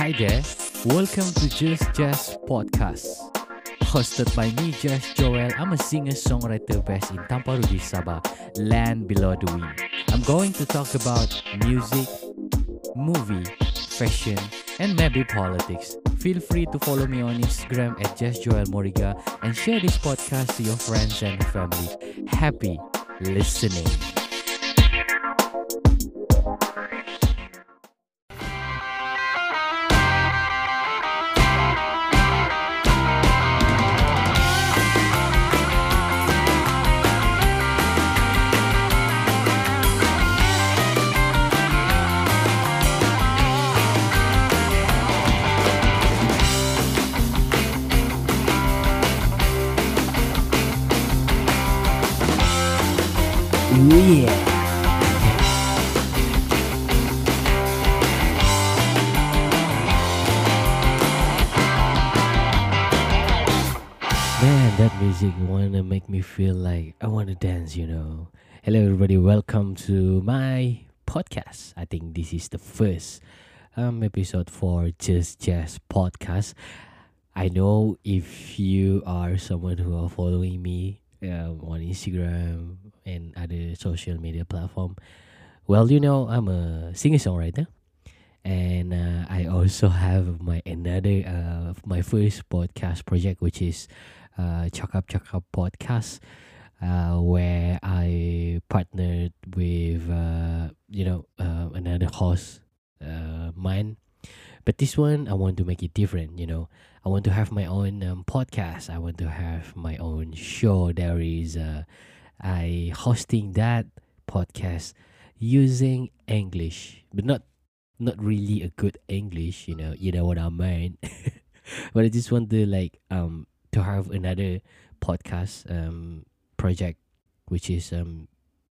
Hi there, welcome to Just Jess Podcast. Hosted by me, Jess Joel. I'm a singer songwriter based in Tamparuli Sabah, land below the wind. I'm going to talk about music, movie, fashion, and maybe politics. Feel free to follow me on Instagram at Jess Joel Moriga and share this podcast to your friends and family. Happy listening. Man, that music wanna make me feel like I wanna dance, you know. Hello everybody, welcome to my podcast. I think this is the first um episode for Just Jess Podcast. I know if you are someone who are following me um, on Instagram and other social media platform, well, you know I'm a singer songwriter, and uh, I also have my another uh, my first podcast project, which is Chuck Up Chuck Up podcast, uh, where I partnered with uh, you know uh, another host, uh, mine. But this one, I want to make it different. You know, I want to have my own um, podcast. I want to have my own show. There is uh, I hosting that podcast using English, but not not really a good English. You know, you know what I mean. but I just want to like um to have another podcast um project, which is um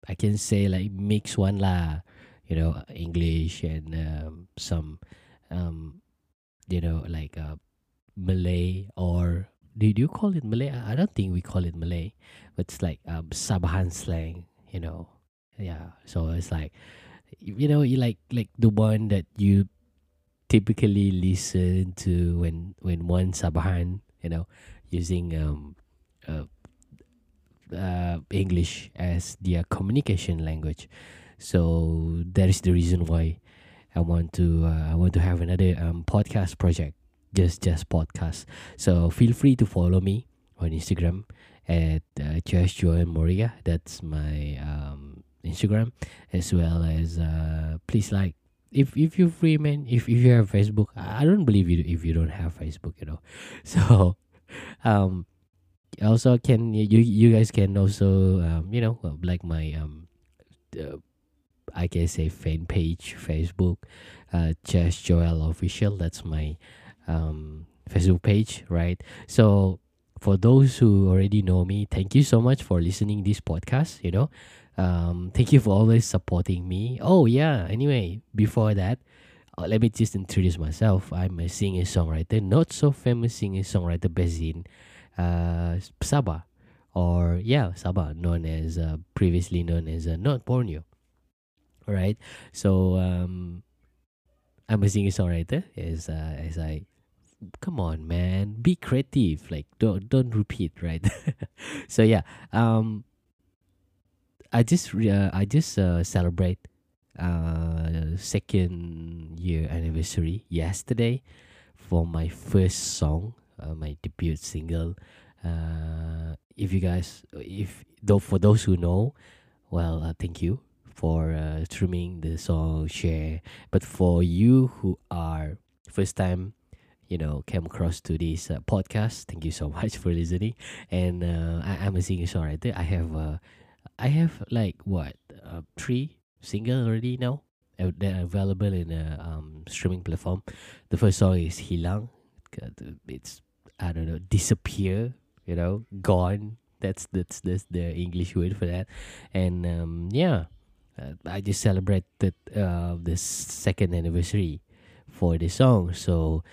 I can say like mix one lah. You know, English and um, some um you know like uh Malay or did you call it Malay? I I don't think we call it Malay, but it's like um Sabahan slang, you know. Yeah, so it's like you know, you like like the one that you typically listen to when when one Sabahan, you know, using um uh, uh English as their communication language. So that is the reason why I want to uh, I want to have another um podcast project just Jess podcast. So feel free to follow me on Instagram at uh, Jess Joel Moriga. That's my um, Instagram, as well as uh, please like if if you're free, man. If if you have Facebook, I don't believe you if you don't have Facebook, you know. So, um, also can you you guys can also um you know uh, like my um. Uh, I can say fan page Facebook, uh, Jess Joel official. That's my um, Facebook page, right? So for those who already know me, thank you so much for listening this podcast. You know, um, thank you for always supporting me. Oh yeah. Anyway, before that, let me just introduce myself. I'm a singer songwriter, not so famous singer songwriter based in uh, Sabah, or yeah, Sabah, known as uh, previously known as uh, North Borneo. Right. So um, I'm a singer songwriter as uh, as I come on man be creative like don't don't repeat right so yeah um i just uh, i just uh, celebrate uh second year anniversary yesterday for my first song uh, my debut single. Uh if you guys if though for those who know well uh, thank you for uh, streaming the song share. But for you who are first time you know came across to this uh, podcast thank you so much for listening. And uh, I, i'm a singer songwriter. I have uh, i have like what uh, three single already now are available in a um, streaming platform. The first song is hilang. It's i don't know disappear you know gone. That's that's that's the english word for that. And um, yeah uh, i just celebrated uh, the second anniversary for the song. So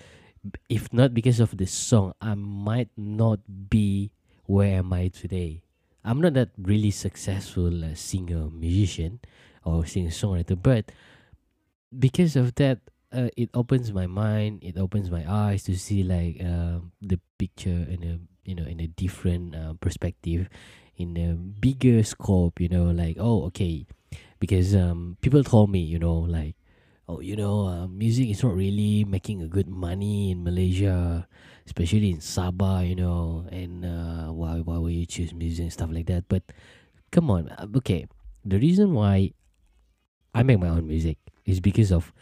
if not because of this song, I might not be where am I today. I'm not that really successful uh, singer, musician, or singer songwriter, but because of that uh, it opens my mind it opens my eyes to see like um, the picture in a you know in a different uh, perspective in a bigger scope you know like oh okay. Because um, people told me you know like oh you know uh, music is not really making a good money in malaysia especially in sabah you know and uh, why why would you choose music and stuff like that? But come on uh, okay. The reason why i make my own music. Is because of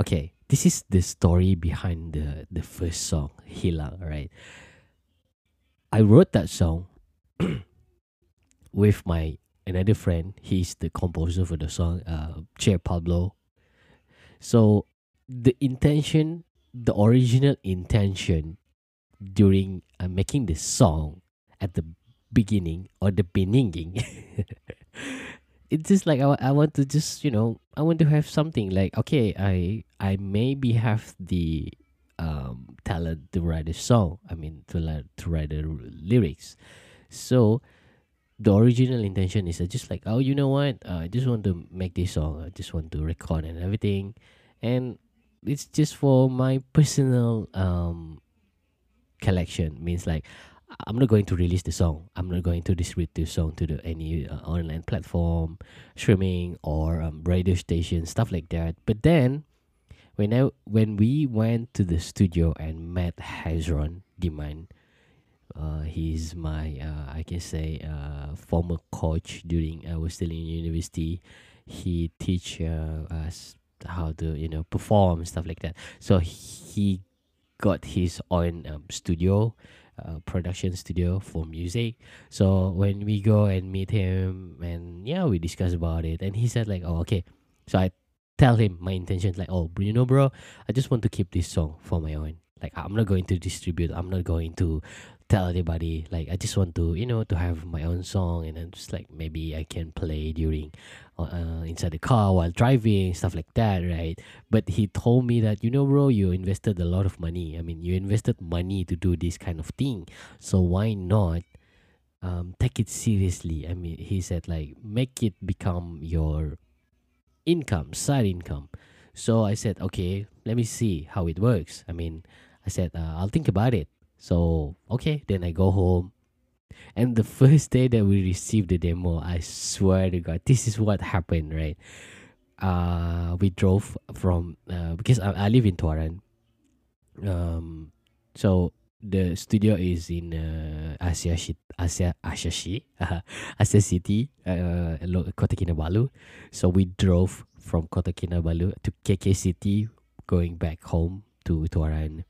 okay this is the story behind the the first song hilang right? I wrote that song with my another friend. He's the composer for the song uh chair pablo. So the intention the original intention during uh, making the song at the beginning or the beginning it's just like I, I want to just you know i want to have something like okay i i maybe have the um talent to write a song i mean to la- to write the lyrics. So the original intention is just like oh you know what? Uh, i just want to make this song i just want to record and everything. And it's just for my personal um collection. Means like i'm not going to release the song i'm not going to distribute the song to the any uh, online platform streaming or um, radio station stuff like that but then when I, when we went to the studio and met Hazron Diman uh, he's my uh, I can say uh, former coach during I was still in university. He teach uh, us how to you know perform stuff like that. So he got his own um, studio, production studio for music. So when we go and meet him, and yeah, we discuss about it, and he said like, oh okay. So I tell him my intentions like, oh you know, bro, I just want to keep this song for my own. Like I'm not going to distribute. I'm not going to tell anybody like i just want to you know to have my own song and then just like maybe i can play during uh, uh, inside the car while driving stuff like that right? But he told me that you know bro you invested a lot of money. I mean you invested money to do this kind of thing. So why not um, take it seriously? I mean he said like make it become your income side income. So i said okay let me see how it works. I mean i said uh, i'll think about it so okay, then I go home. And the first day that we received the demo, I swear to God, this is what happened, right? Uh, we drove from uh, because I, I live in Tuaran. Um, so the studio is in uh, Asia Asia Asia Asia City, uh, Kota Kinabalu. So we drove from Kota Kinabalu to KK City, going back home to Tuaran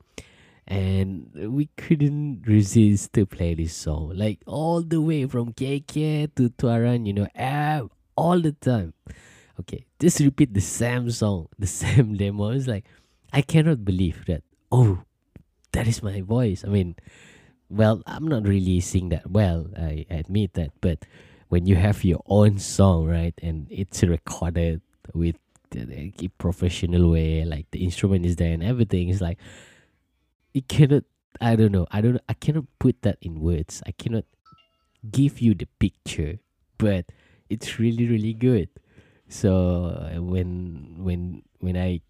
and we couldn't resist to play this song like all the way from KK to Tuaran, you know, all the time. Okay, just repeat the same song, the same demo. It's like I cannot believe that. Oh, that is my voice. I mean, well, I'm not really sing that well. I admit that, but when you have your own song, right, and it's recorded with uh, the, the professional way, like the instrument is there and everything, it's like it cannot i don't know i don't i cannot put that in words. I cannot give you the picture but it's really really good. So uh, when when when i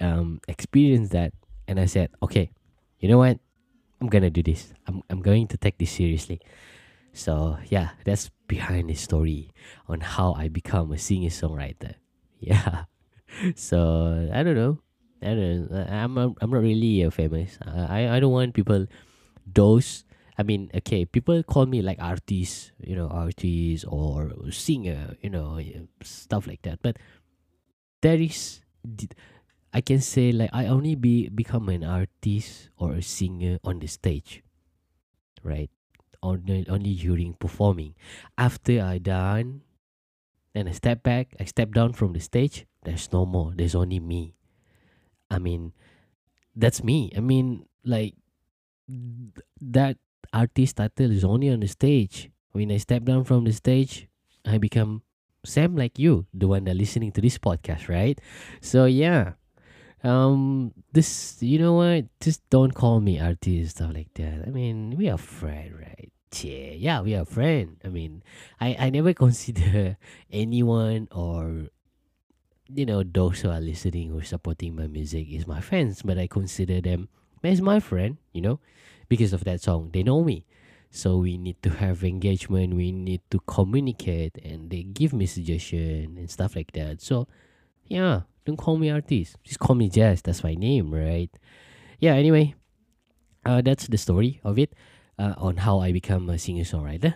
um experienced that and i said okay you know what? I'm gonna do this. I'm, I'm going to take this seriously. So yeah that's behind the story on how i become a singer songwriter yeah. So i don't know I don't know. I'm I'm not really uh, famous. I I don't want people those. I mean, okay, people call me like artist, you know, artist or singer, you know, stuff like that. But there is, I can say like I only be become an artist or a singer on the stage, right? Only only during performing. After I done, then I step back. I step down from the stage. There's no more. There's only me I mean, that's me. I mean, like that artist title is only on the stage. When I step down from the stage, I become same like you, the one that listening to this podcast, right? So yeah. Um this you know what? Just don't call me artist stuff like that. I mean, we are friend, right? Yeah, yeah, we are friend. I mean, I I never consider anyone or you know those who are listening or supporting my music is my fans, but I consider them as my friend. You know, because of that song, they know me. So we need to have engagement. We need to communicate, and they give me suggestion and stuff like that. So, yeah, don't call me artist. Just call me Jess. That's my name, right? Yeah. Anyway, uh, that's the story of it. Uh, on how I become a singer songwriter.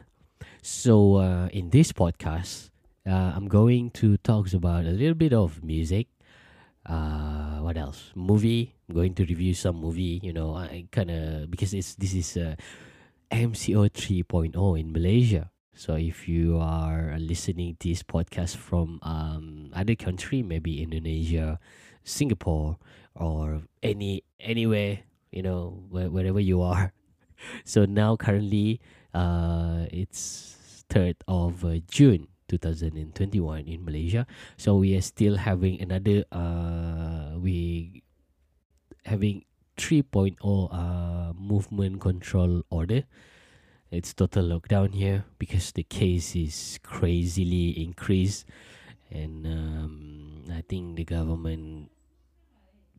So uh, in this podcast, uh, I'm going to talk about a little bit of music. Uh, what else? Movie. I'm going to review some movie. You know, I kind of because it's this is uh, MCO 3.0 in Malaysia. So if you are listening this podcast from um, other country, maybe Indonesia, Singapore, or any anywhere, you know, where, wherever you are. So now currently, uh, it's third of uh, June 2021 in Malaysia. So we are still having another uh we having 3.0 uh movement control order. It's total lockdown here because the case is crazily increased and um, I think the government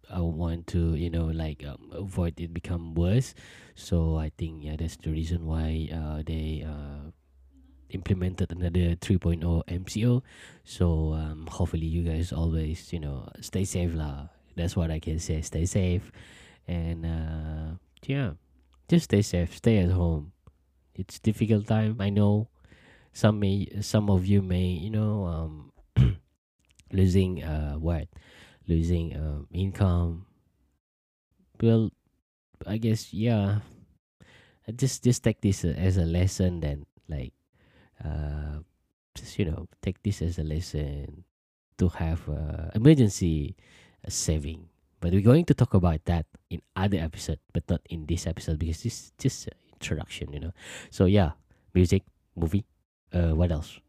I want to you know like um, avoid it become worse so I think yeah that's the reason why uh, they uh, implemented another 3.0 MCO. So um, hopefully you guys always you know stay safe lah. That's what I can say. Stay safe, and uh, yeah, just stay safe. Stay at home. It's difficult time. I know. Some may some of you may you know um losing uh what losing um income. Well, I guess yeah. Just just take this as a lesson then like uh, just you know take this as a lesson to have uh, emergency saving. But we're going to talk about that in other episode but not in this episode because this just introduction you know. So yeah music movie uh what else?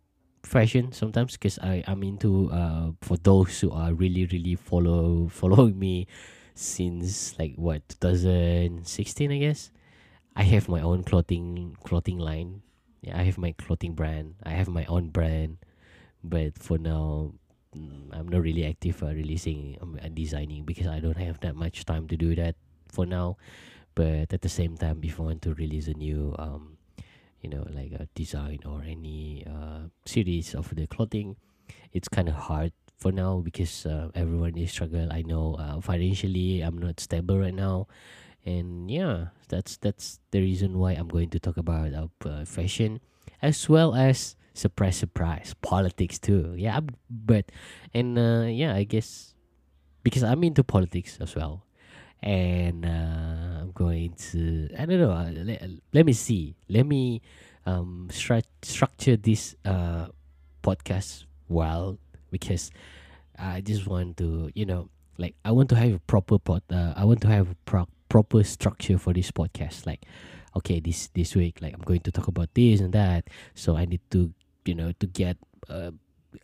Fashion sometimes because i i'm into uh for those who are really really follow following me since like what 2016 i guess? I have my own clothing clothing line yeah, I have my clothing brand. I have my own brand, but for now, mm, I'm not really active uh, releasing um, and designing because I don't have that much time to do that for now. But at the same time, if I want to release a new, um, you know, like a design or any uh, series of the clothing, it's kind of hard for now because uh, everyone is struggle. I know uh, financially, I'm not stable right now and yeah that's that's the reason why i'm going to talk about uh, fashion as well as surprise surprise politics too. Yeah but and uh, yeah i guess because i'm into politics as well. And uh, i'm going to i don't know uh, let, let me see. Let me um stru- structure this uh podcast well because i just want to you know like i want to have a proper pod uh, i want to have a pro- proper structure for this podcast. Like okay this this week like i'm going to talk about this and that. So i need to you know to get uh,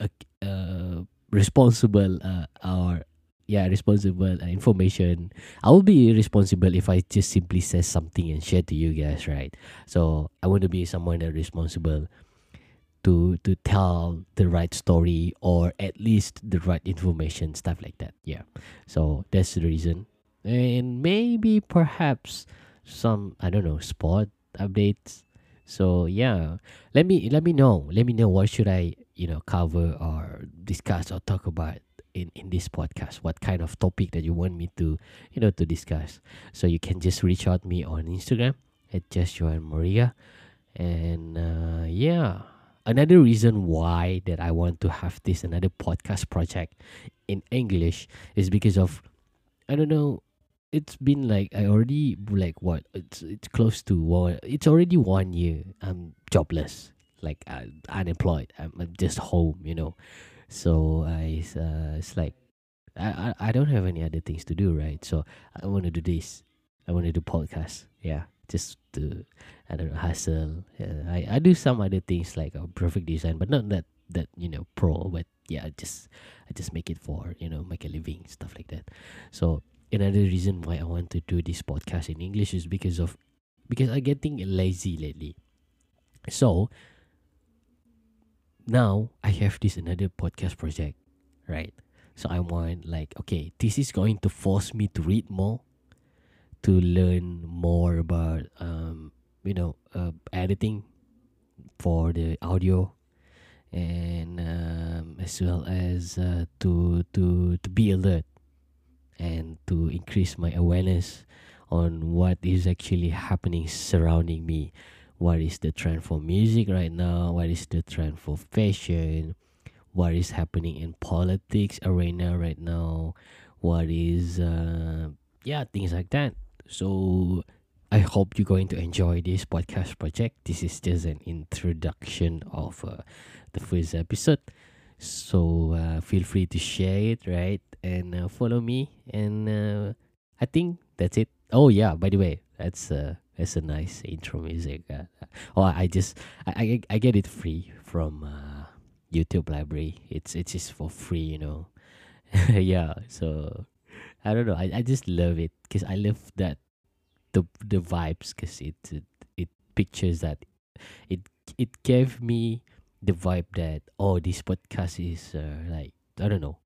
a, uh, responsible uh, or yeah responsible uh, information. I will be responsible if i just simply say something and share to you guys right? So i want to be someone that responsible to to tell the right story or at least the right information stuff like that. Yeah. So that's the reason and maybe perhaps some I don't know sport updates. So yeah, let me let me know. Let me know what should I you know cover or discuss or talk about in in this podcast. What kind of topic that you want me to you know to discuss. So you can just reach out me on Instagram at Jess Joel Moriga, and uh, yeah. Another reason why that I want to have this another podcast project in English is because of I don't know it's been like I already like what it's it's close to one. It's already one year. I'm jobless, like uh, unemployed. I'm, I'm just home, you know. So I uh, it's like I, I I don't have any other things to do, right? So I want to do this. I want to do podcast. Yeah, just to I don't know hustle. Yeah, I I do some other things like a graphic design, but not that that you know pro. But yeah, I just I just make it for you know make a living stuff like that. So another reason why I want to do this podcast in English is because of because I'm getting lazy lately. So now I have this another podcast project, right? So I want like okay, this is going to force me to read more, to learn more about um, you know uh, editing for the audio, and um, as well as uh, to to to be alert and to increase my awareness on what is actually happening surrounding me. What is the trend for music right now? What is the trend for fashion? What is happening in politics arena right now? What is uh yeah, things like that. So I hope you're going to enjoy this podcast project. This is just an introduction of uh, the first episode. So uh, feel free to share it, right? And uh, follow me. And uh, I think that's it. Oh yeah, by the way, that's uh that's a nice intro music. Uh, oh, I just I, I I get it free from uh, YouTube library. It's it's just for free, you know. yeah, so I don't know. I, I just love it because I love that the the vibes because it, it it pictures that it it gave me the vibe that oh this podcast is uh, like I don't know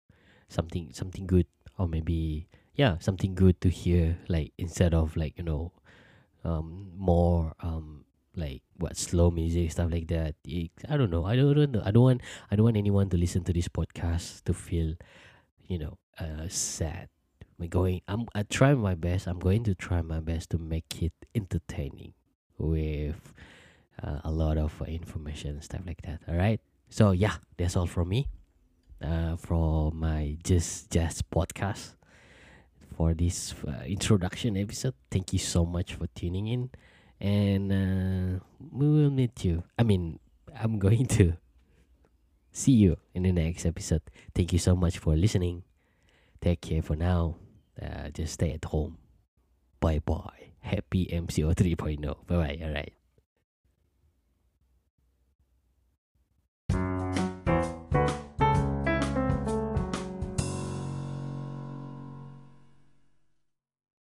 something something good or maybe yeah something good to hear like instead of like you know um more um like what slow music stuff like that. It, i don't know. I don't, I don't i don't want i don't want anyone to listen to this podcast to feel you know uh sad. I'm going i'm i try my best. I'm going to try my best to make it entertaining with uh, a lot of uh, information and stuff like that all right so yeah that's all from me uh from my just Jess podcast for this uh, introduction episode. Thank you so much for tuning in, and uh, we will meet you. I mean, I'm going to see you in the next episode. Thank you so much for listening. Take care for now. Uh, just stay at home. Bye bye. Happy MCO 3.0. Bye bye. All right.